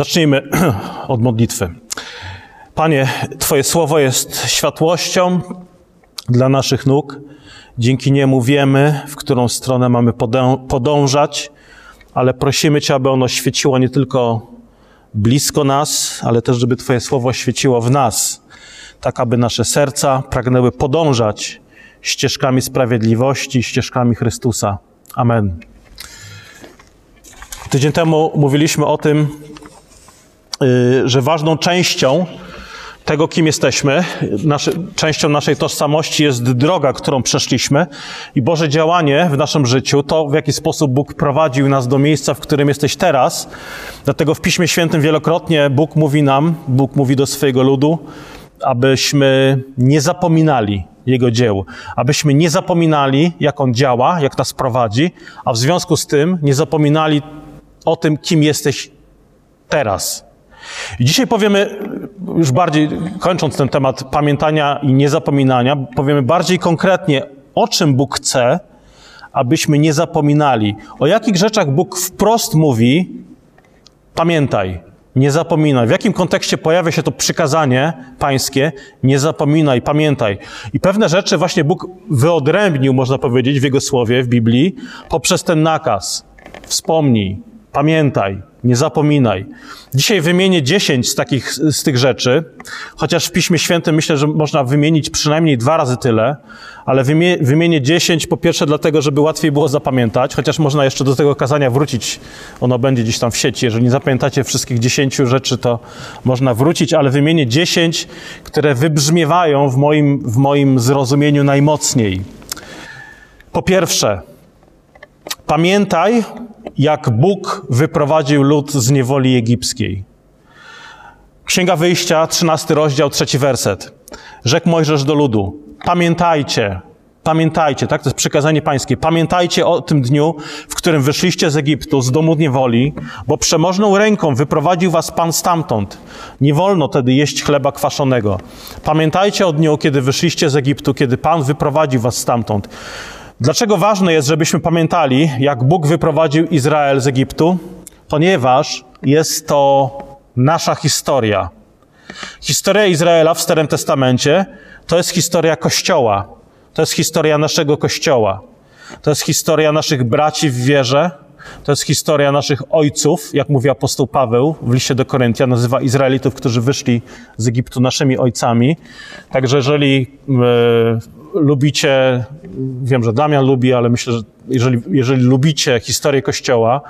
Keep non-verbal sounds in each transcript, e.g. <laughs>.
Zacznijmy <clears throat> od modlitwy. Panie, Twoje słowo jest światłością dla naszych nóg. Dzięki niemu wiemy, w którą stronę mamy podążać, ale prosimy Cię, aby ono świeciło nie tylko blisko nas, ale też, żeby Twoje słowo świeciło w nas, tak aby nasze serca pragnęły podążać ścieżkami sprawiedliwości, ścieżkami Chrystusa. Amen. Tydzień temu mówiliśmy o tym, że ważną częścią tego, kim jesteśmy, częścią naszej tożsamości jest droga, którą przeszliśmy i Boże działanie w naszym życiu, to w jaki sposób Bóg prowadził nas do miejsca, w którym jesteś teraz. Dlatego w Piśmie Świętym wielokrotnie Bóg mówi nam, Bóg mówi do swojego ludu, abyśmy nie zapominali Jego dzieł, abyśmy nie zapominali, jak On działa, jak nas prowadzi, a w związku z tym nie zapominali o tym, kim jesteś teraz. I dzisiaj powiemy, już bardziej kończąc ten temat pamiętania i niezapominania, powiemy bardziej konkretnie, o czym Bóg chce, abyśmy nie zapominali. O jakich rzeczach Bóg wprost mówi, pamiętaj, nie zapominaj. W jakim kontekście pojawia się to przykazanie pańskie? Nie zapominaj, pamiętaj. I pewne rzeczy właśnie Bóg wyodrębnił, można powiedzieć, w Jego słowie, w Biblii, poprzez ten nakaz. Wspomnij, pamiętaj, nie zapominaj. Dzisiaj wymienię dziesięć z takich, z tych rzeczy, chociaż w Piśmie Świętym myślę, że można wymienić przynajmniej dwa razy tyle, ale wymienię dziesięć po pierwsze dlatego, żeby łatwiej było zapamiętać, chociaż można jeszcze do tego kazania wrócić. Ono będzie gdzieś tam w sieci. Jeżeli nie zapamiętacie wszystkich dziesięciu rzeczy, to można wrócić, ale wymienię dziesięć, które wybrzmiewają w moim, w moim zrozumieniu najmocniej. Po pierwsze, pamiętaj, jak Bóg wyprowadził lud z niewoli egipskiej. Księga Wyjścia, 13 rozdział, trzeci werset. Rzekł Mojżesz do ludu, pamiętajcie, pamiętajcie, tak, to jest przykazanie pańskie, pamiętajcie o tym dniu, w którym wyszliście z Egiptu, z domu niewoli, bo przemożną ręką wyprowadził was Pan stamtąd. Nie wolno tedy jeść chleba kwaszonego. Pamiętajcie o dniu, kiedy wyszliście z Egiptu, kiedy Pan wyprowadził was stamtąd. Dlaczego ważne jest, żebyśmy pamiętali, jak Bóg wyprowadził Izrael z Egiptu? Ponieważ jest to nasza historia. Historia Izraela w Starym Testamencie to jest historia Kościoła. To jest historia naszego Kościoła. To jest historia naszych braci w wierze. To jest historia naszych ojców, jak mówi apostoł Paweł w liście do Koryntia, nazywa Izraelitów, którzy wyszli z Egiptu naszymi ojcami. Także jeżeli e, lubicie, wiem, że Damian lubi, ale myślę, że jeżeli, jeżeli lubicie historię Kościoła,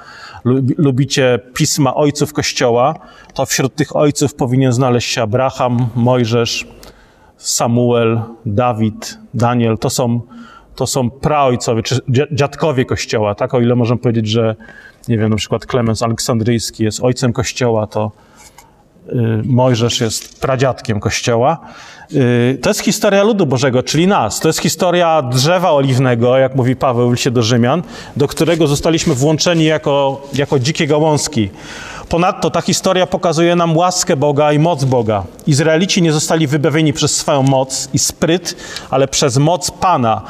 lubicie pisma ojców Kościoła, to wśród tych ojców powinien znaleźć się Abraham, Mojżesz, Samuel, Dawid, Daniel. To są, to są praojcowie, czy dziadkowie Kościoła, tak? O ile możemy powiedzieć, że, nie wiem, na przykład Klemens Aleksandryjski jest ojcem Kościoła, to y, Mojżesz jest pradziadkiem Kościoła. Y, to jest historia ludu Bożego, czyli nas. To jest historia drzewa oliwnego, jak mówi Paweł w liście do Rzymian, do którego zostaliśmy włączeni jako, jako dzikie gałązki. Ponadto ta historia pokazuje nam łaskę Boga i moc Boga. Izraelici nie zostali wybawieni przez swoją moc i spryt, ale przez moc Pana.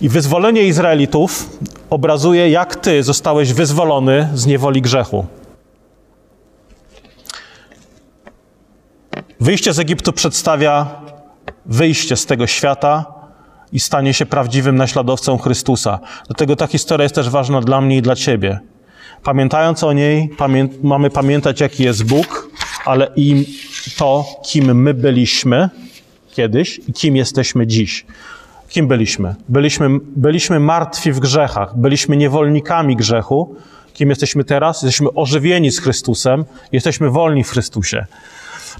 I wyzwolenie Izraelitów obrazuje, jak Ty zostałeś wyzwolony z niewoli grzechu. Wyjście z Egiptu przedstawia wyjście z tego świata i stanie się prawdziwym naśladowcą Chrystusa. Dlatego ta historia jest też ważna dla mnie i dla Ciebie. Pamiętając o niej, pamię mamy pamiętać, jaki jest Bóg, ale i to, kim my byliśmy kiedyś i kim jesteśmy dziś. Kim byliśmy? Byliśmy, byliśmy martwi w grzechach, byliśmy niewolnikami grzechu. Kim jesteśmy teraz? Jesteśmy ożywieni z Chrystusem, jesteśmy wolni w Chrystusie.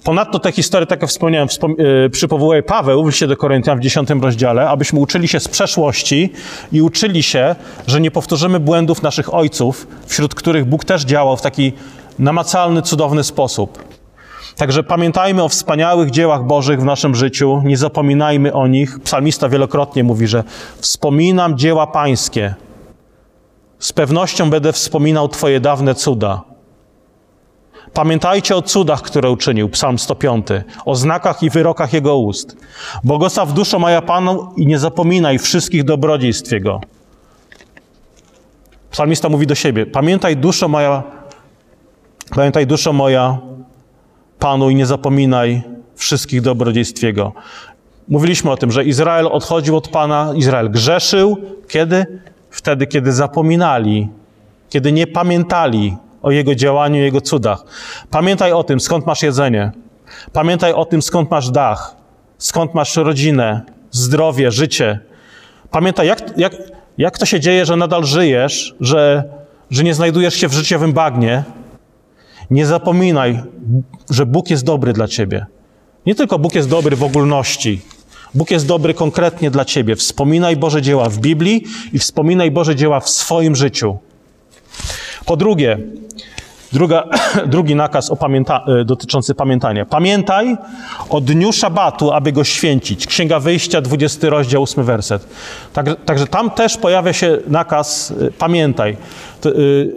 Ponadto te historie, tak jak wspomniałem, wspom yy, przypowołuje Paweł w liście do Koryntian w 10 rozdziale, abyśmy uczyli się z przeszłości i uczyli się, że nie powtórzymy błędów naszych ojców, wśród których Bóg też działał w taki namacalny, cudowny sposób. Także pamiętajmy o wspaniałych dziełach Bożych w naszym życiu, nie zapominajmy o nich. Psalmista wielokrotnie mówi, że wspominam dzieła Pańskie. Z pewnością będę wspominał Twoje dawne cuda. Pamiętajcie o cudach, które uczynił, Psalm 105, o znakach i wyrokach Jego ust. Błogosław duszo moja Panu i nie zapominaj wszystkich dobrodziejstw Jego. Psalmista mówi do siebie, pamiętaj duszo moja Pamiętaj, duszo moja, Panu i nie zapominaj wszystkich dobrodziejstw Jego. Mówiliśmy o tym, że Izrael odchodził od Pana, Izrael grzeszył. Kiedy? Wtedy, kiedy zapominali, kiedy nie pamiętali o Jego działaniu, Jego cudach. Pamiętaj o tym, skąd masz jedzenie. Pamiętaj o tym, skąd masz dach, skąd masz rodzinę, zdrowie, życie. Pamiętaj, jak, jak, jak to się dzieje, że nadal żyjesz, że, że nie znajdujesz się w życiowym bagnie. Nie zapominaj, że Bóg jest dobry dla ciebie. Nie tylko Bóg jest dobry w ogólności. Bóg jest dobry konkretnie dla ciebie. Wspominaj Boże dzieła w Biblii i wspominaj Boże dzieła w swoim życiu. Po drugie, druga, <coughs> drugi nakaz pamięta, dotyczący pamiętania. Pamiętaj o dniu szabatu, aby go święcić. Księga Wyjścia, 20 rozdział, 8 werset. Także, także tam też pojawia się nakaz pamiętaj. To,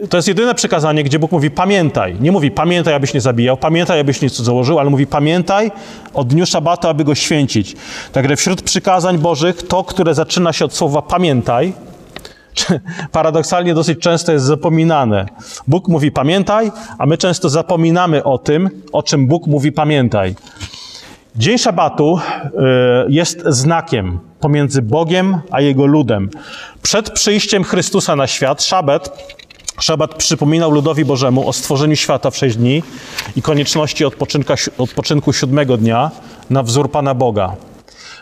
to, jest jedyne przykazanie, gdzie Bóg mówi pamiętaj. Nie mówi pamiętaj, abyś nie zabijał, pamiętaj, abyś nie cudzołożył, ale mówi pamiętaj o dniu szabatu, aby go święcić. Także wśród przykazań Bożych to, które zaczyna się od słowa pamiętaj, <laughs> paradoksalnie dosyć często jest zapominane. Bóg mówi pamiętaj, a my często zapominamy o tym, o czym Bóg mówi pamiętaj. Dzień szabatu jest znakiem pomiędzy Bogiem a Jego ludem. Przed przyjściem Chrystusa na świat, szabat, szabat przypominał ludowi Bożemu o stworzeniu świata w sześć dni i konieczności odpoczynku siódmego dnia na wzór Pana Boga.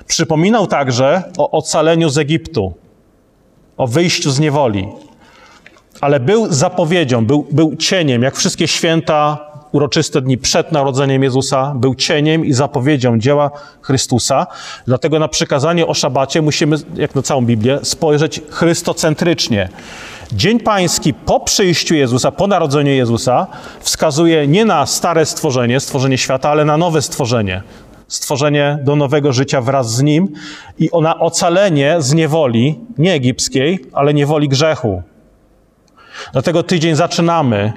Przypominał także o ocaleniu z Egiptu, o wyjściu z niewoli. Ale był zapowiedzią, był, był cieniem, jak wszystkie święta, uroczyste dni przed narodzeniem Jezusa, był cieniem i zapowiedzią dzieła Chrystusa. Dlatego na przykazanie o szabacie musimy, jak na całą Biblię, spojrzeć chrystocentrycznie. Dzień Pański po przyjściu Jezusa, po narodzeniu Jezusa, wskazuje nie na stare stworzenie, stworzenie świata, ale na nowe stworzenie stworzenie do nowego życia wraz z Nim i na ocalenie z niewoli, nie egipskiej, ale niewoli grzechu. Dlatego tydzień zaczynamy,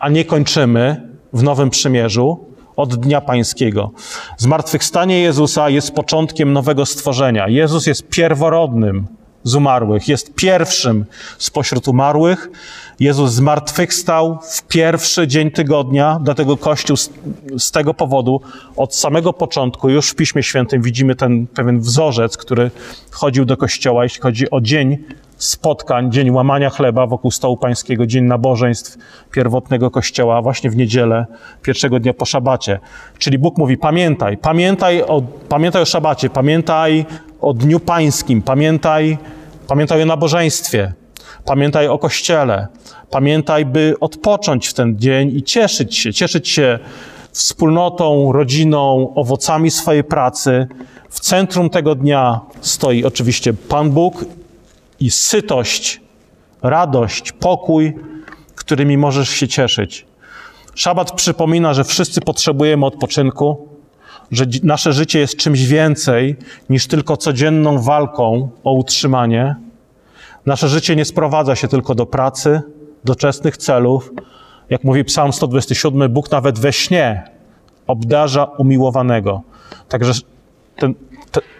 a nie kończymy w Nowym Przymierzu od Dnia Pańskiego. Zmartwychwstanie Jezusa jest początkiem nowego stworzenia. Jezus jest pierworodnym z umarłych, jest pierwszym spośród umarłych. Jezus zmartwychwstał w pierwszy dzień tygodnia, dlatego Kościół z, z, tego powodu od samego początku, już w Piśmie Świętym widzimy ten pewien wzorzec, który chodził do Kościoła, jeśli chodzi o dzień spotkań, dzień łamania chleba wokół stołu pańskiego, dzień nabożeństw pierwotnego Kościoła, właśnie w niedzielę, pierwszego dnia po szabacie. Czyli Bóg mówi, pamiętaj, pamiętaj o, pamiętaj o szabacie, pamiętaj o dniu pańskim, pamiętaj, pamiętaj o nabożeństwie, pamiętaj o Kościele, pamiętaj, by odpocząć w ten dzień i cieszyć się, cieszyć się wspólnotą, rodziną, owocami swojej pracy. W centrum tego dnia stoi oczywiście Pan Bóg i sytość, radość, pokój, którymi możesz się cieszyć. Szabat przypomina, że wszyscy potrzebujemy odpoczynku, że nasze życie jest czymś więcej niż tylko codzienną walką o utrzymanie. Nasze życie nie sprowadza się tylko do pracy, doczesnych celów. Jak mówi Psalm 127, Bóg nawet we śnie obdarza umiłowanego. Także ten,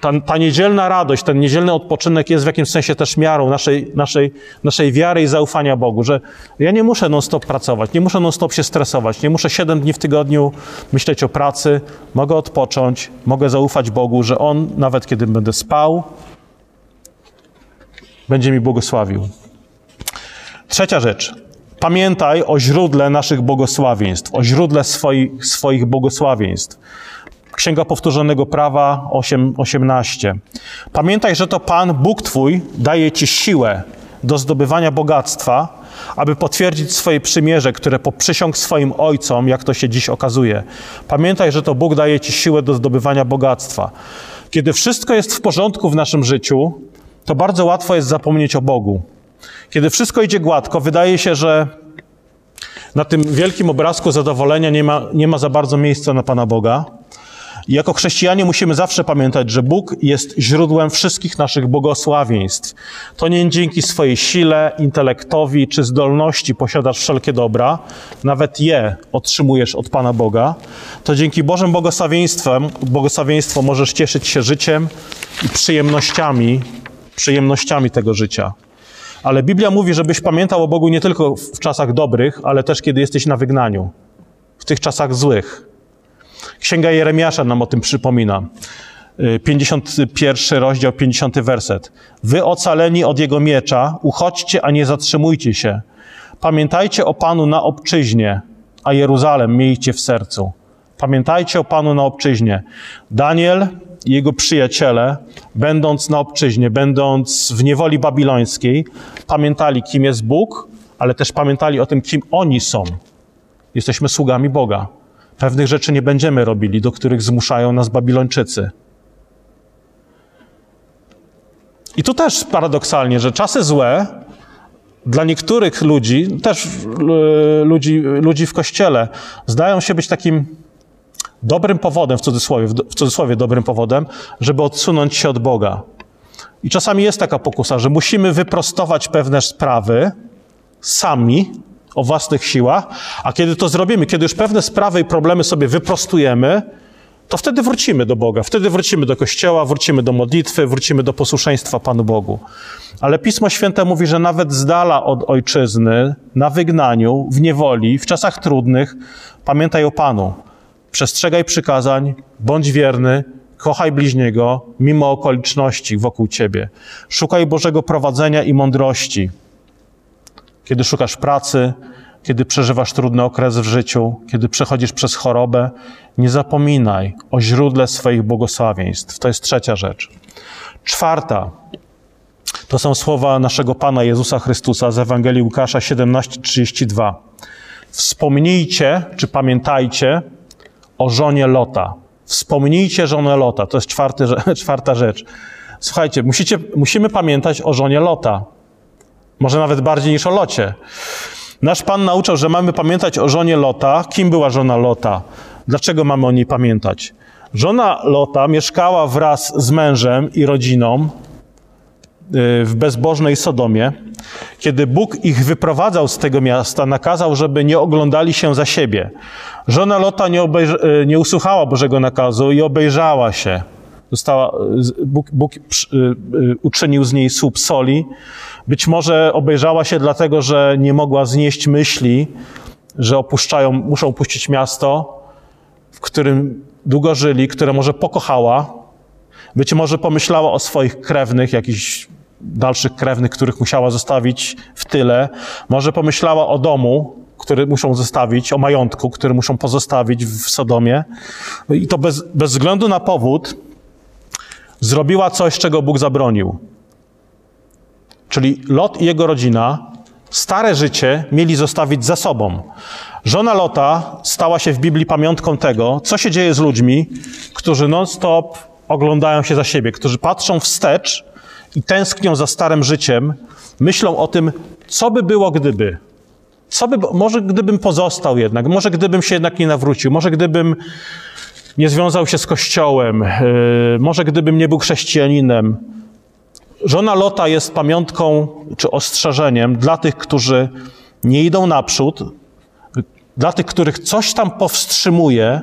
ta, ta niedzielna radość, ten niedzielny odpoczynek jest w jakimś sensie też miarą naszej, naszej, naszej wiary i zaufania Bogu, że ja nie muszę non-stop pracować, nie muszę non-stop się stresować, nie muszę siedem dni w tygodniu myśleć o pracy, mogę odpocząć, mogę zaufać Bogu, że On, nawet kiedy będę spał, będzie mi błogosławił. Trzecia rzecz. Pamiętaj o źródle naszych błogosławieństw, o źródle swoich, swoich błogosławieństw. Księga Powtórzonego Prawa 8:18. Pamiętaj, że to Pan, Bóg Twój, daje Ci siłę do zdobywania bogactwa, aby potwierdzić swoje przymierze, które poprzysiąg swoim ojcom, jak to się dziś okazuje. Pamiętaj, że to Bóg daje Ci siłę do zdobywania bogactwa. Kiedy wszystko jest w porządku w naszym życiu, to bardzo łatwo jest zapomnieć o Bogu. Kiedy wszystko idzie gładko, wydaje się, że na tym wielkim obrazku zadowolenia nie ma, nie ma za bardzo miejsca na Pana Boga. I jako chrześcijanie musimy zawsze pamiętać, że Bóg jest źródłem wszystkich naszych błogosławieństw. To nie dzięki swojej sile, intelektowi czy zdolności posiadasz wszelkie dobra, nawet je otrzymujesz od Pana Boga. To dzięki Bożym błogosławieństwem, błogosławieństwo możesz cieszyć się życiem i przyjemnościami, przyjemnościami tego życia. Ale Biblia mówi, żebyś pamiętał o Bogu nie tylko w czasach dobrych, ale też kiedy jesteś na wygnaniu. w tych czasach złych. Księga Jeremiasza nam o tym przypomina. 51 rozdział, 50 werset. Wy ocaleni od jego miecza, uchodźcie, a nie zatrzymujcie się. Pamiętajcie o Panu na obczyźnie, a Jeruzalem miejcie w sercu. Pamiętajcie o Panu na obczyźnie. Daniel i jego przyjaciele, będąc na obczyźnie, będąc w niewoli babilońskiej, pamiętali, kim jest Bóg, ale też pamiętali o tym, kim oni są. Jesteśmy sługami Boga. Pewnych rzeczy nie będziemy robili, do których zmuszają nas Babilończycy. I tu też paradoksalnie, że czasy złe dla niektórych ludzi, też ludzi, ludzi w kościele, zdają się być takim dobrym powodem, w cudzysłowie, w cudzysłowie dobrym powodem, żeby odsunąć się od Boga. I czasami jest taka pokusa, że musimy wyprostować pewne sprawy sami, o własnych siłach, a kiedy to zrobimy, kiedy już pewne sprawy i problemy sobie wyprostujemy, to wtedy wrócimy do Boga, wtedy wrócimy do Kościoła, wrócimy do modlitwy, wrócimy do posłuszeństwa Panu Bogu. Ale Pismo Święte mówi, że nawet z dala od ojczyzny, na wygnaniu, w niewoli, w czasach trudnych, pamiętaj o Panu. Przestrzegaj przykazań, bądź wierny, kochaj bliźniego, mimo okoliczności wokół ciebie. Szukaj Bożego prowadzenia i mądrości. Kiedy szukasz pracy, kiedy przeżywasz trudny okres w życiu, kiedy przechodzisz przez chorobę, nie zapominaj o źródle swoich błogosławieństw. To jest trzecia rzecz. Czwarta, to są słowa naszego Pana Jezusa Chrystusa z Ewangelii Łukasza 17:32. Wspomnijcie, czy pamiętajcie o żonie Lota. Wspomnijcie żonę Lota. To jest czwarty, <laughs> czwarta rzecz. Słuchajcie, musicie, musimy pamiętać o żonie Lota. Może nawet bardziej niż o Locie. Nasz Pan nauczał, że mamy pamiętać o żonie Lota. Kim była żona Lota? Dlaczego mamy o niej pamiętać? Żona Lota mieszkała wraz z mężem i rodziną y, w bezbożnej Sodomie. Kiedy Bóg ich wyprowadzał z tego miasta, nakazał, żeby nie oglądali się za siebie. Żona Lota nie, y, nie usłuchała Bożego nakazu i obejrzała się. Została, Bóg, Bóg y, uczynił z niej słup soli. Być może obejrzała się dlatego, że nie mogła znieść myśli, że opuszczają, muszą opuścić miasto, w którym długo żyli, które może pokochała. Być może pomyślała o swoich krewnych, jakichś dalszych krewnych, których musiała zostawić w tyle. Może pomyślała o domu, który muszą zostawić, o majątku, który muszą pozostawić w Sodomie. I to bez, bez względu na powód zrobiła coś, czego Bóg zabronił. Czyli Lot i jego rodzina stare życie mieli zostawić za sobą. Żona Lota stała się w Biblii pamiątką tego, co się dzieje z ludźmi, którzy non-stop oglądają się za siebie, którzy patrzą wstecz i tęsknią za starym życiem, myślą o tym, co by było gdyby. Co by, może gdybym pozostał jednak, może gdybym się jednak nie nawrócił, może gdybym nie związał się z Kościołem, yy, może gdybym nie był chrześcijaninem, Żona Lota jest pamiątką czy ostrzeżeniem dla tych, którzy nie idą naprzód, dla tych, których coś tam powstrzymuje,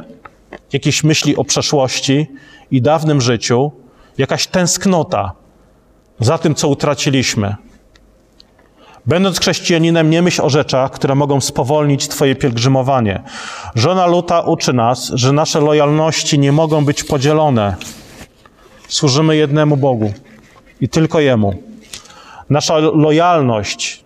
jakieś myśli o przeszłości i dawnym życiu, jakaś tęsknota za tym, co utraciliśmy. Będąc chrześcijaninem, nie myśl o rzeczach, które mogą spowolnić Twoje pielgrzymowanie. Żona Luta uczy nas, że nasze lojalności nie mogą być podzielone. Służymy jednemu Bogu i tylko Jemu. Nasza lojalność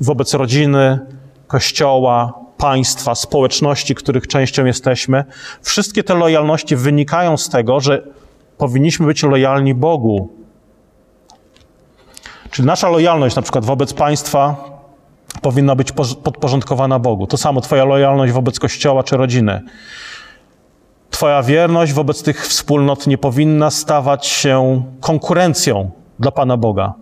wobec rodziny, kościoła, państwa, społeczności, których częścią jesteśmy, wszystkie te lojalności wynikają z tego, że powinniśmy być lojalni Bogu. Czyli nasza lojalność na przykład wobec państwa powinna być podporządkowana Bogu. To samo Twoja lojalność wobec kościoła czy rodziny. Twoja wierność wobec tych wspólnot nie powinna stawać się konkurencją dla Pana Boga.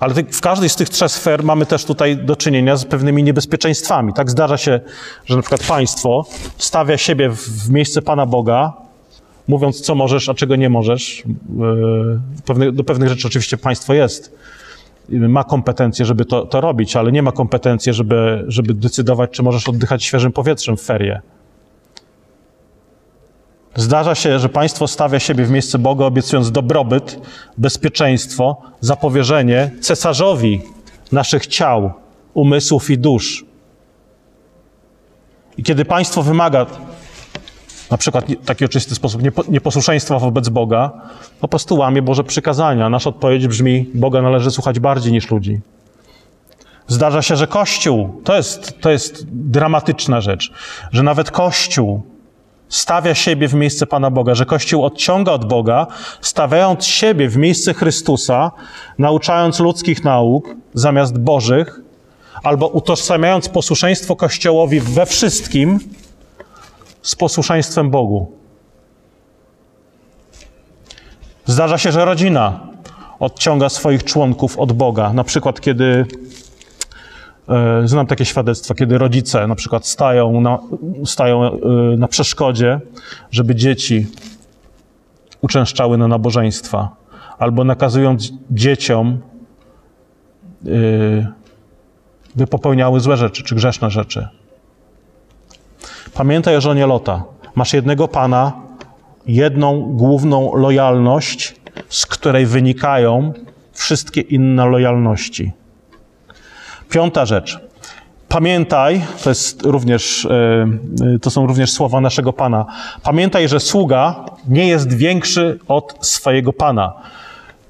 Ale w każdej z tych trzech sfer mamy też tutaj do czynienia z pewnymi niebezpieczeństwami. Tak zdarza się, że na przykład państwo stawia siebie w miejsce Pana Boga, mówiąc, co możesz, a czego nie możesz. E, do pewnych rzeczy oczywiście państwo jest, ma kompetencje, żeby to, to robić, ale nie ma kompetencji, żeby, żeby decydować, czy możesz oddychać świeżym powietrzem w ferie. Zdarza się, że państwo stawia siebie w miejsce Boga, obiecując dobrobyt, bezpieczeństwo, zapowierzenie cesarzowi naszych ciał, umysłów i dusz. I kiedy państwo wymaga na przykład taki oczywisty sposób nieposłuszeństwa wobec Boga, po prostu łamie Boże przykazania. Nasza odpowiedź brzmi: Boga należy słuchać bardziej niż ludzi. Zdarza się, że Kościół, to jest, to jest dramatyczna rzecz, że nawet Kościół stawia siebie w miejsce Pana Boga, że Kościół odciąga od Boga, stawiając siebie w miejsce Chrystusa, nauczając ludzkich nauk zamiast Bożych, albo utożsamiając posłuszeństwo Kościołowi we wszystkim z posłuszeństwem Bogu. Zdarza się, że rodzina odciąga swoich członków od Boga. Na przykład, kiedy e, znam takie świadectwa, kiedy rodzice na przykład stają na, stają e, na przeszkodzie, żeby dzieci uczęszczały na nabożeństwa, albo nakazują dzieciom, e, by popełniały złe rzeczy czy grzeszne rzeczy. Pamiętaj o żonie Lota. Masz jednego Pana, jedną główną lojalność, z której wynikają wszystkie inne lojalności. Piąta rzecz. Pamiętaj, to, jest również, e, to są również słowa naszego Pana. Pamiętaj, że sługa nie jest większy od swojego Pana.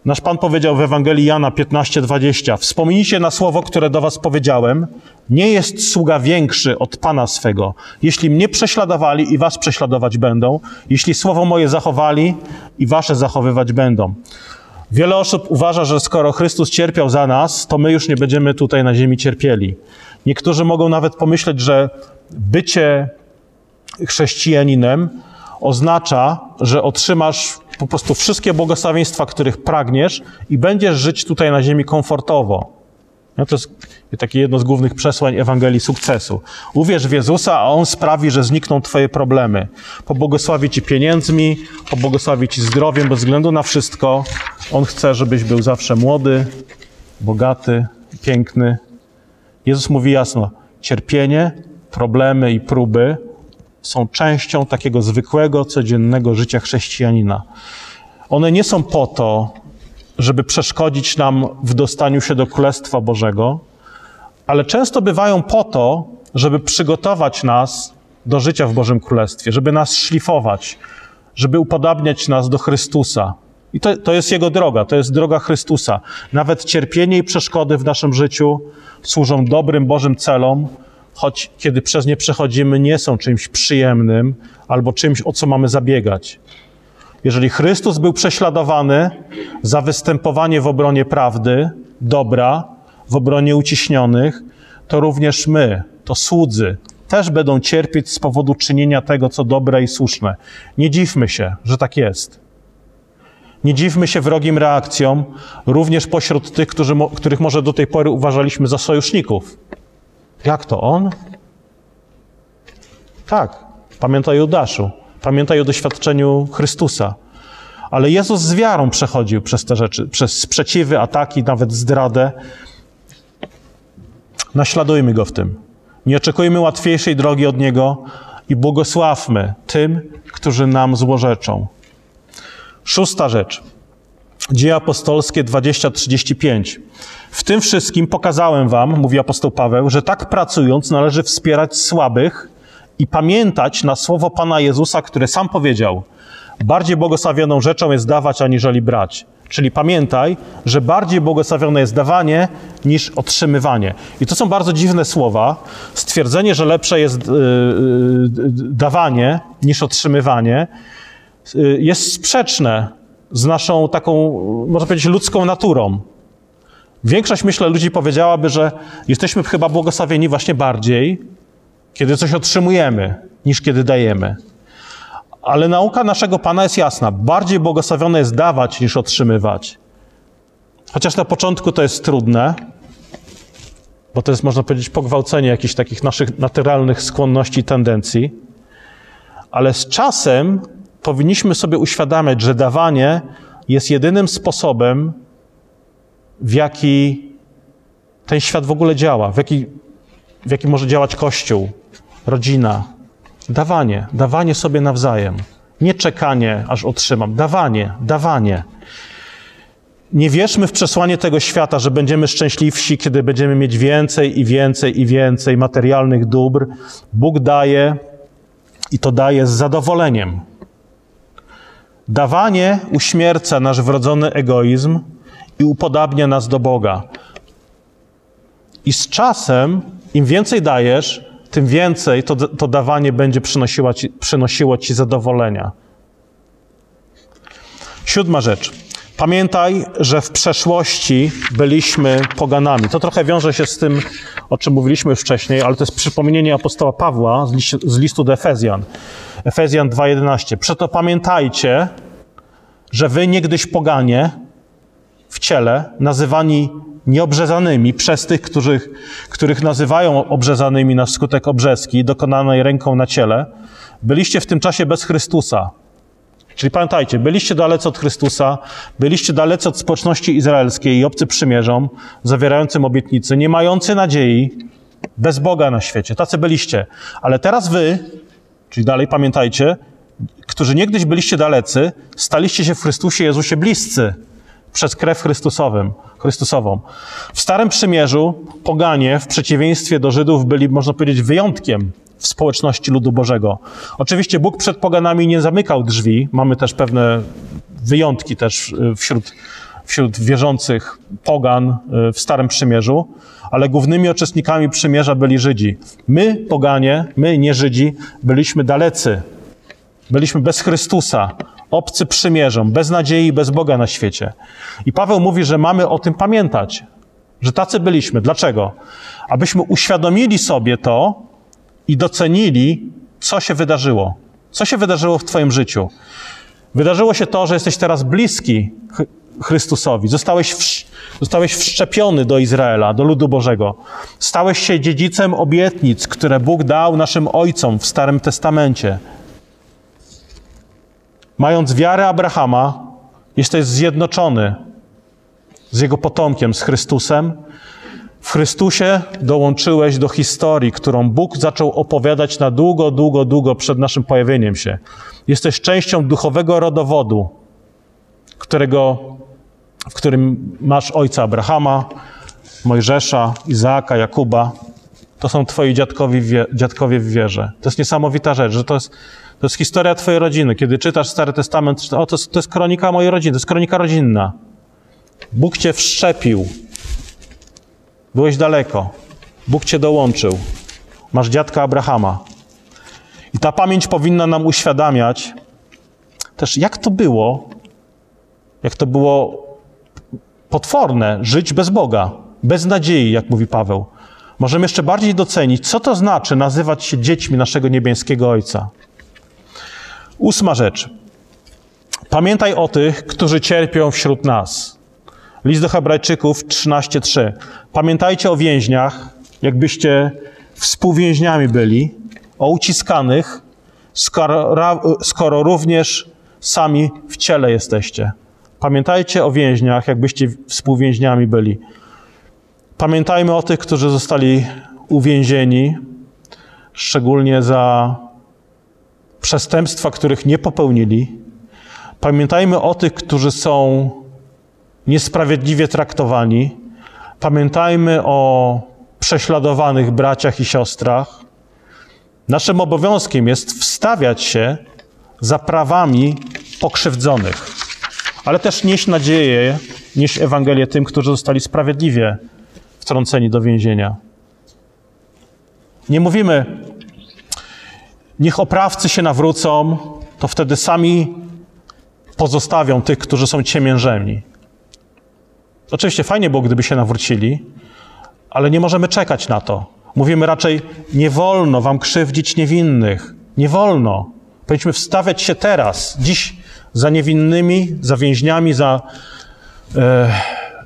Nasz Pan powiedział w Ewangelii Jana 15:20: Wspomnijcie na słowo, które do was powiedziałem. Nie jest sługa większy od Pana swego. Jeśli mnie prześladowali i was prześladować będą, jeśli słowo moje zachowali i wasze zachowywać będą. Wiele osób uważa, że skoro Chrystus cierpiał za nas, to my już nie będziemy tutaj na ziemi cierpieli. Niektórzy mogą nawet pomyśleć, że bycie chrześcijaninem oznacza, że otrzymasz po prostu wszystkie błogosławieństwa, których pragniesz i będziesz żyć tutaj na ziemi komfortowo. No to jest takie jedno z głównych przesłań Ewangelii sukcesu. Uwierz w Jezusa, a On sprawi, że znikną Twoje problemy. Pobłogosławi Ci pieniędzmi, pobłogosławi Ci zdrowiem, bez względu na wszystko. On chce, żebyś był zawsze młody, bogaty, piękny. Jezus mówi jasno, cierpienie, problemy i próby są częścią takiego zwykłego, codziennego życia chrześcijanina. One nie są po to, żeby przeszkodzić nam w dostaniu się do Królestwa Bożego, ale często bywają po to, żeby przygotować nas do życia w Bożym Królestwie, żeby nas szlifować, żeby upodabniać nas do Chrystusa. I to, to jest Jego droga, to jest droga Chrystusa. Nawet cierpienie i przeszkody w naszym życiu służą dobrym Bożym celom, choć kiedy przez nie przechodzimy, nie są czymś przyjemnym albo czymś, o co mamy zabiegać. Jeżeli Chrystus był prześladowany za występowanie w obronie prawdy, dobra, w obronie uciśnionych, to również my, to słudzy, też będą cierpieć z powodu czynienia tego, co dobre i słuszne. Nie dziwmy się, że tak jest. Nie dziwmy się wrogim reakcjom, również pośród tych, którzy, których może do tej pory uważaliśmy za sojuszników. Jak to on? Tak, pamiętaj o Judaszu, pamiętaj o doświadczeniu Chrystusa. Ale Jezus z wiarą przechodził przez te rzeczy, przez sprzeciwy, ataki, nawet zdradę. Naśladujmy go w tym. Nie oczekujmy łatwiejszej drogi od niego i błogosławmy tym, którzy nam złorzeczą. Szósta rzecz. Dzieje apostolskie 20:35. W tym wszystkim pokazałem wam, mówi apostoł Paweł, że tak pracując należy wspierać słabych i pamiętać na słowo Pana Jezusa, które sam powiedział: Bardziej błogosławioną rzeczą jest dawać, aniżeli brać. Czyli pamiętaj, że bardziej błogosławione jest dawanie niż otrzymywanie. I to są bardzo dziwne słowa. Stwierdzenie, że lepsze jest yy, yy, dawanie niż otrzymywanie, yy, jest sprzeczne z naszą taką, można powiedzieć, ludzką naturą. Większość, myślę, ludzi powiedziałaby, że jesteśmy chyba błogosławieni właśnie bardziej, kiedy coś otrzymujemy, niż kiedy dajemy. Ale nauka naszego Pana jest jasna. Bardziej błogosławione jest dawać, niż otrzymywać. Chociaż na początku to jest trudne, bo to jest, można powiedzieć, pogwałcenie jakichś takich naszych naturalnych skłonności i tendencji. Ale z czasem powinniśmy sobie uświadamiać, że dawanie jest jedynym sposobem, w jaki ten świat w ogóle działa, w jaki, w jaki może działać Kościół, rodzina. Dawanie, dawanie sobie nawzajem. Nie czekanie, aż otrzymam. Dawanie, dawanie. Nie wierzmy w przesłanie tego świata, że będziemy szczęśliwsi, kiedy będziemy mieć więcej i więcej i więcej materialnych dóbr. Bóg daje i to daje z zadowoleniem. Dawanie uśmierca nasz wrodzony egoizm i upodabnia nas do Boga. I z czasem, im więcej dajesz, tym więcej to, to dawanie będzie przynosiło ci, przynosiło ci zadowolenia. Siódma rzecz. Pamiętaj, że w przeszłości byliśmy poganami. To trochę wiąże się z tym, o czym mówiliśmy wcześniej, ale to jest przypomnienie apostoła Pawła z, listu, z listu do Efezjan. Efezjan 2:11. Przeto pamiętajcie, że wy niegdyś poganie w ciele, nazywani nieobrzezanymi przez tych, których, których nazywają obrzezanymi na skutek obrzeski dokonanej ręką na ciele, byliście w tym czasie bez Chrystusa. Czyli pamiętajcie, byliście dalece od Chrystusa, byliście dalece od społeczności izraelskiej i obcy przymierzom, zawierającym obietnicy, nie mający nadziei, bez Boga na świecie. Tacy byliście. Ale teraz wy, czyli dalej pamiętajcie, którzy niegdyś byliście dalecy, staliście się w Chrystusie Jezusie bliscy przez krew Chrystusowym, Chrystusową. W Starym Przymierzu poganie, w przeciwieństwie do Żydów, byli, można powiedzieć, wyjątkiem w społeczności ludu Bożego. Oczywiście Bóg przed poganami nie zamykał drzwi. Mamy też pewne wyjątki też y, wśród, wśród wierzących pogan y, w Starym Przymierzu, ale głównymi uczestnikami przymierza byli Żydzi. My, poganie, my, nie Żydzi, byliśmy dalecy. Byliśmy bez Chrystusa, obcy przymierzom, bez nadziei, bez Boga na świecie. I Paweł mówi, że mamy o tym pamiętać, że tacy byliśmy. Dlaczego? Abyśmy uświadomili sobie to i docenili, co się wydarzyło. Co się wydarzyło w Twoim życiu? Wydarzyło się to, że jesteś teraz bliski Chrystusowi. Zostałeś, w, zostałeś wszczepiony do Izraela, do ludu Bożego. Stałeś się dziedzicem obietnic, które Bóg dał naszym ojcom w Starym Testamencie. Mając wiarę Abrahama, jesteś zjednoczony z jego potomkiem, z Chrystusem. W Chrystusie dołączyłeś do historii, którą Bóg zaczął opowiadać na długo, długo, długo przed naszym pojawieniem się. Jesteś częścią duchowego rodowodu, którego, w którym masz ojca Abrahama, Mojżesza, Izaaka, Jakuba. To są twoi dziadkowie, dziadkowie w wierze. To jest niesamowita rzecz, że to jest to jest historia Twojej rodziny. Kiedy czytasz Stary Testament, o, to, jest, to jest kronika mojej rodziny, to jest kronika rodzinna. Bóg Cię wszczepił. Byłeś daleko. Bóg Cię dołączył. Masz dziadka Abrahama. I ta pamięć powinna nam uświadamiać też, jak to było, jak to było potworne żyć bez Boga, bez nadziei, jak mówi Paweł. Możemy jeszcze bardziej docenić, co to znaczy nazywać się dziećmi naszego niebieskiego Ojca. Ósma rzecz. Pamiętaj o tych, którzy cierpią wśród nas. List do Hebrajczyków 13:3. Pamiętajcie o więźniach, jakbyście współwięźniami byli, o uciskanych, skoro, skoro również sami w ciele jesteście. Pamiętajcie o więźniach, jakbyście współwięźniami byli. Pamiętajmy o tych, którzy zostali uwięzieni, szczególnie za przestępstwa, których nie popełnili. Pamiętajmy o tych, którzy są niesprawiedliwie traktowani. Pamiętajmy o prześladowanych braciach i siostrach. Naszym obowiązkiem jest wstawiać się za prawami pokrzywdzonych, ale też nieść nadzieję, nieść Ewangelię tym, którzy zostali sprawiedliwie wtrąceni do więzienia. Nie mówimy, niech oprawcy się nawrócą, to wtedy sami pozostawią tych, którzy są ciemiężemi. Oczywiście fajnie było, gdyby się nawrócili, ale nie możemy czekać na to. Mówimy raczej, nie wolno wam krzywdzić niewinnych. Nie wolno. Powinniśmy wstawiać się teraz, dziś, za niewinnymi, za więźniami, za e,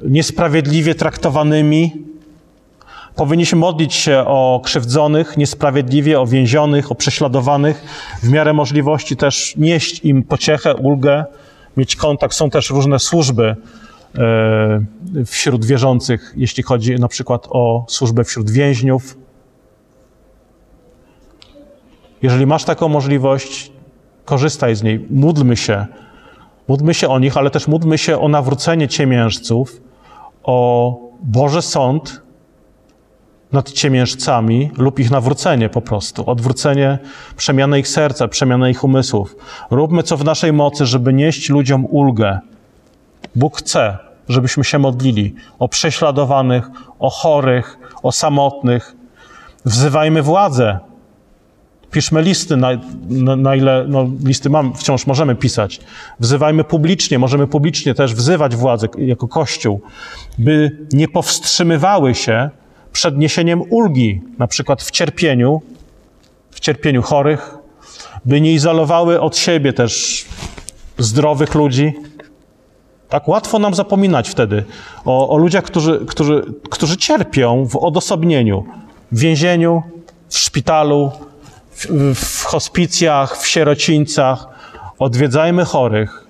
niesprawiedliwie traktowanymi, Powinniśmy modlić się o krzywdzonych, niesprawiedliwie, o więzionych, o prześladowanych, w miarę możliwości też nieść im pociechę, ulgę, mieć kontakt. Są też różne służby wśród wierzących, jeśli chodzi na przykład o służbę wśród więźniów. Jeżeli masz taką możliwość, korzystaj z niej, módlmy się Módlmy się o nich, ale też módlmy się o nawrócenie ciemiężców, o Boży Sąd nad ciemiężcami lub ich nawrócenie po prostu, odwrócenie, przemianę ich serca, przemianę ich umysłów. Róbmy co w naszej mocy, żeby nieść ludziom ulgę. Bóg chce, żebyśmy się modlili o prześladowanych, o chorych, o samotnych. Wzywajmy władzę. Piszmy listy, na, na, na, ile no, listy mam, wciąż możemy pisać. Wzywajmy publicznie, możemy publicznie też wzywać władzę jako Kościół, by nie powstrzymywały się przed niesieniem ulgi, na przykład w cierpieniu, w cierpieniu chorych, by nie izolowały od siebie też zdrowych ludzi. Tak łatwo nam zapominać wtedy o, o ludziach, którzy, którzy, którzy cierpią w odosobnieniu, w więzieniu, w szpitalu, w, w hospicjach, w sierocińcach. Odwiedzajmy chorych,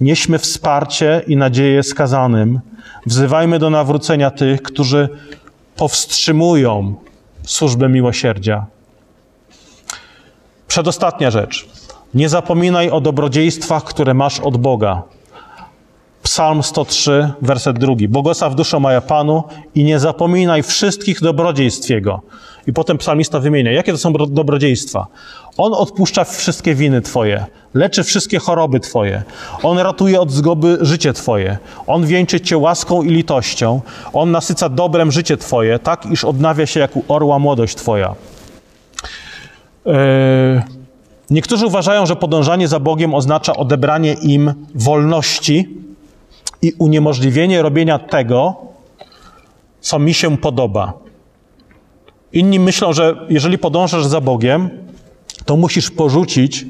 nieśmy wsparcie i nadzieję skazanym, wzywajmy do nawrócenia tych, którzy powstrzymują służbę miłosierdzia. Przedostatnia rzecz. Nie zapominaj o dobrodziejstwach, które masz od Boga. Psalm 103, werset drugi. Błogosław duszo moja Panu i nie zapominaj wszystkich dobrodziejstw Jego. I potem psalmista wymienia, jakie to są dobrodziejstwa. On odpuszcza wszystkie winy Twoje, leczy wszystkie choroby Twoje. On ratuje od zgoby życie Twoje. On wieńczy Cię łaską i litością. On nasyca dobrem życie Twoje, tak iż odnawia się jak u orła młodość Twoja. Yy... Niektórzy uważają, że podążanie za Bogiem oznacza odebranie im wolności i uniemożliwienie robienia tego, co mi się podoba. Inni myślą, że jeżeli podążasz za Bogiem, to musisz porzucić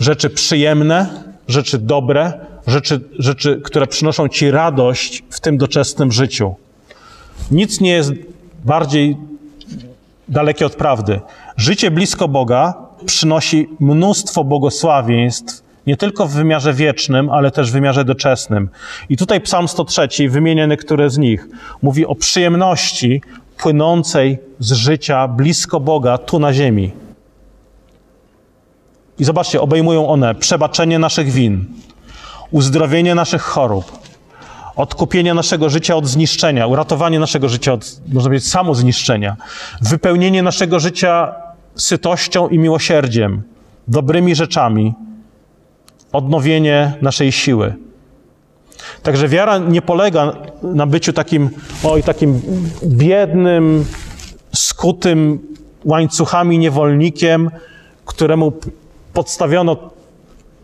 rzeczy przyjemne, rzeczy dobre, rzeczy, rzeczy, które przynoszą ci radość w tym doczesnym życiu. Nic nie jest bardziej dalekie od prawdy. Życie blisko Boga przynosi mnóstwo błogosławieństw, nie tylko w wymiarze wiecznym, ale też w wymiarze doczesnym. I tutaj Psalm 103 wymienia niektóre z nich. Mówi o przyjemności płynącej z życia blisko Boga tu na ziemi. I zobaczcie, obejmują one przebaczenie naszych win, uzdrowienie naszych chorób, odkupienie naszego życia od zniszczenia, uratowanie naszego życia od, można powiedzieć, samozniszczenia, wypełnienie naszego życia sytością i miłosierdziem, dobrymi rzeczami, odnowienie naszej siły. Także wiara nie polega na byciu takim, oj, takim biednym, skutym łańcuchami niewolnikiem, któremu podstawiono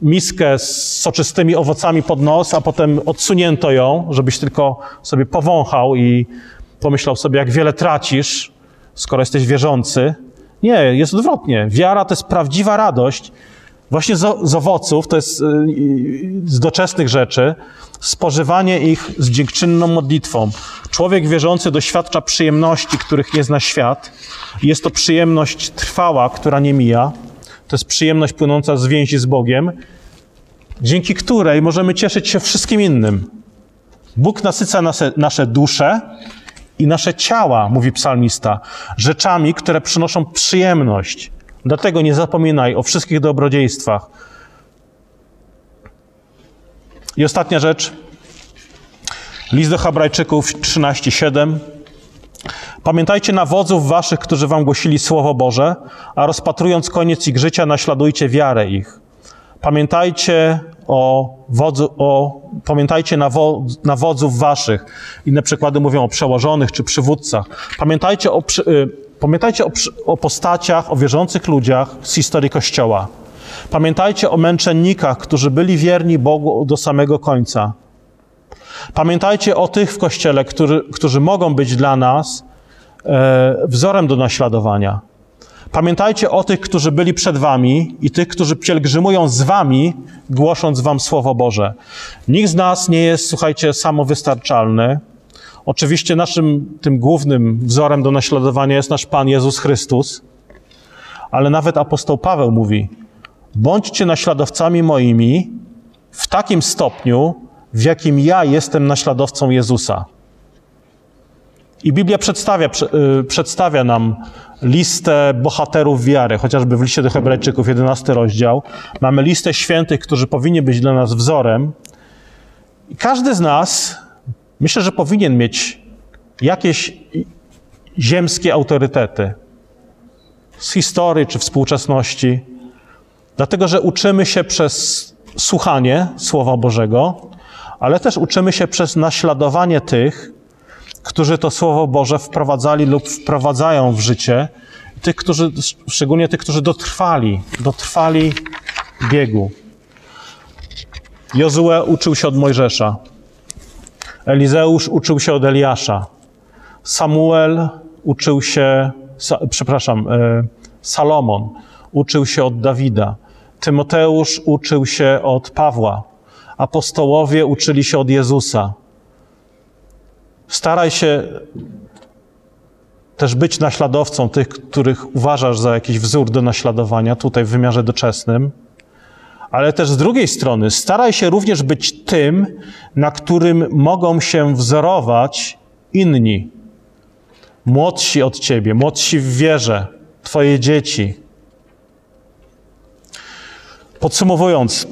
miskę z soczystymi owocami pod nos, a potem odsunięto ją, żebyś tylko sobie powąchał i pomyślał sobie, jak wiele tracisz, skoro jesteś wierzący. Nie, jest odwrotnie. Wiara to jest prawdziwa radość, właśnie z, z owoców, to jest y, z doczesnych rzeczy, spożywanie ich z dziękczynną modlitwą. Człowiek wierzący doświadcza przyjemności, których nie zna świat. Jest to przyjemność trwała, która nie mija. To jest przyjemność płynąca z więzi z Bogiem, dzięki której możemy cieszyć się wszystkim innym. Bóg nasyca nasze, nasze dusze i nasze ciała, mówi psalmista, rzeczami, które przynoszą przyjemność. Dlatego nie zapominaj o wszystkich dobrodziejstwach. I ostatnia rzecz. List do Hebrajczyków 13:7. Pamiętajcie na wodzów waszych, którzy wam głosili Słowo Boże, a rozpatrując koniec ich życia, naśladujcie wiarę ich. Pamiętajcie o wodzu, o, pamiętajcie na, wo, na wodzów waszych. Inne przykłady mówią o przełożonych czy przywódcach. Pamiętajcie o, y, pamiętajcie o, o postaciach, o wierzących ludziach z historii Kościoła. Pamiętajcie o męczennikach, którzy byli wierni Bogu do samego końca. Pamiętajcie o tych w Kościele, którzy, którzy mogą być dla nas e, wzorem do naśladowania. Pamiętajcie o tych, którzy byli przed wami i tych, którzy pielgrzymują z wami, głosząc wam Słowo Boże. Nikt z nas nie jest, słuchajcie, samowystarczalny. Oczywiście naszym tym głównym wzorem do naśladowania jest nasz Pan Jezus Chrystus, ale nawet apostoł Paweł mówi: Bądźcie naśladowcami moimi w takim stopniu, w jakim ja jestem naśladowcą Jezusa. I Biblia przedstawia, y, przedstawia nam listę bohaterów wiary, chociażby w liście do Hebrajczyków, 11 rozdział. Mamy listę świętych, którzy powinni być dla nas wzorem. I każdy z nas, myślę, że powinien mieć jakieś ziemskie autorytety z historii czy współczesności, dlatego że uczymy się przez słuchanie Słowa Bożego, ale też uczymy się przez naśladowanie tych, którzy to Słowo Boże wprowadzali lub wprowadzają w życie, tych, którzy, szczególnie tych, którzy dotrwali, dotrwali biegu. Jozue uczył się od Mojżesza. Elizeusz uczył się od Eliasza. Samuel uczył się, przepraszam, e, Salomon uczył się od Dawida. Tymoteusz uczył się od Pawła. Apostołowie uczyli się od Jezusa. Staraj się też być naśladowcą tych, których uważasz za jakiś wzór do naśladowania, tutaj w wymiarze doczesnym. Ale też z drugiej strony, staraj się również być tym, na którym mogą się wzorować inni. Młodsi od ciebie, młodsi w wierze, twoje dzieci. Podsumowując,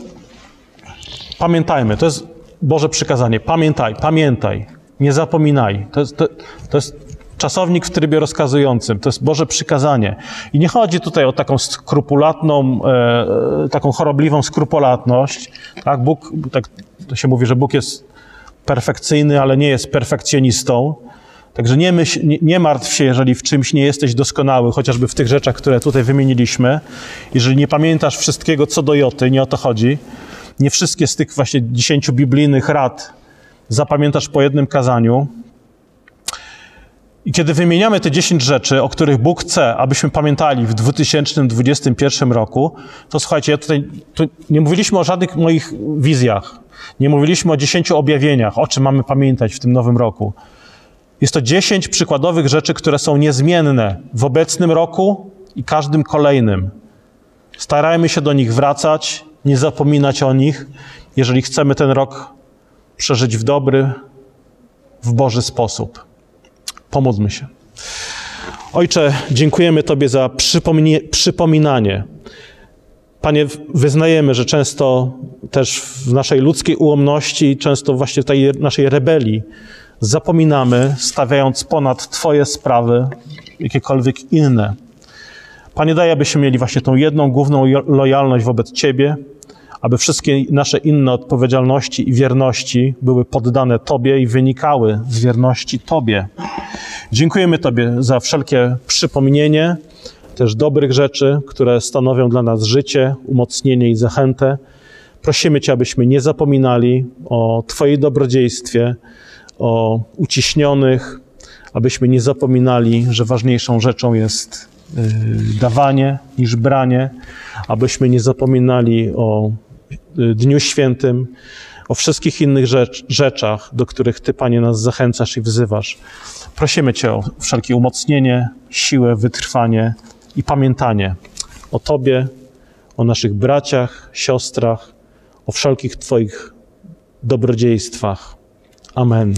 pamiętajmy, to jest Boże przykazanie. Pamiętaj, pamiętaj. Nie zapominaj. To jest, to, to jest czasownik w trybie rozkazującym. To jest Boże przykazanie. I nie chodzi tutaj o taką skrupulatną, e, taką chorobliwą skrupulatność. Tak, Bóg, tak to się mówi, że Bóg jest perfekcyjny, ale nie jest perfekcjonistą. Także nie, myśl, nie, nie, martw się, jeżeli w czymś nie jesteś doskonały, chociażby w tych rzeczach, które tutaj wymieniliśmy. Jeżeli nie pamiętasz wszystkiego co do Joty, nie o to chodzi. Nie wszystkie z tych właśnie dziesięciu biblijnych rad zapamiętasz po jednym kazaniu. I kiedy wymieniamy te 10 rzeczy, o których Bóg chce, abyśmy pamiętali w 2021 roku, to słuchajcie, ja tutaj tu nie mówiliśmy o żadnych moich wizjach, nie mówiliśmy o 10 objawieniach, o czym mamy pamiętać w tym nowym roku. Jest to 10 przykładowych rzeczy, które są niezmienne w obecnym roku i każdym kolejnym. Starajmy się do nich wracać, nie zapominać o nich, jeżeli chcemy ten rok przeżyć w dobry, w Boży sposób. Pomódlmy się. Ojcze, dziękujemy Tobie za przypominanie. Panie, wyznajemy, że często też w naszej ludzkiej ułomności, często właśnie w tej naszej rebelii zapominamy, stawiając ponad Twoje sprawy jakiekolwiek inne. Panie, daj, abyśmy mieli właśnie tą jedną główną lojalność wobec Ciebie, aby wszystkie nasze inne odpowiedzialności i wierności były poddane Tobie i wynikały z wierności Tobie. Dziękujemy Tobie za wszelkie przypomnienie też dobrych rzeczy, które stanowią dla nas życie, umocnienie i zachętę. Prosimy Cię, abyśmy nie zapominali o Twojej dobrodziejstwie, o uciśnionych, abyśmy nie zapominali, że ważniejszą rzeczą jest y, dawanie niż branie, abyśmy nie zapominali o Dniu Świętym, o wszystkich innych rzecz, rzeczach, do których Ty, Panie, nas zachęcasz i wzywasz. Prosimy Cię o wszelkie umocnienie, siłę, wytrwanie i pamiętanie o Tobie, o naszych braciach, siostrach, o wszelkich Twoich dobrodziejstwach. Amen.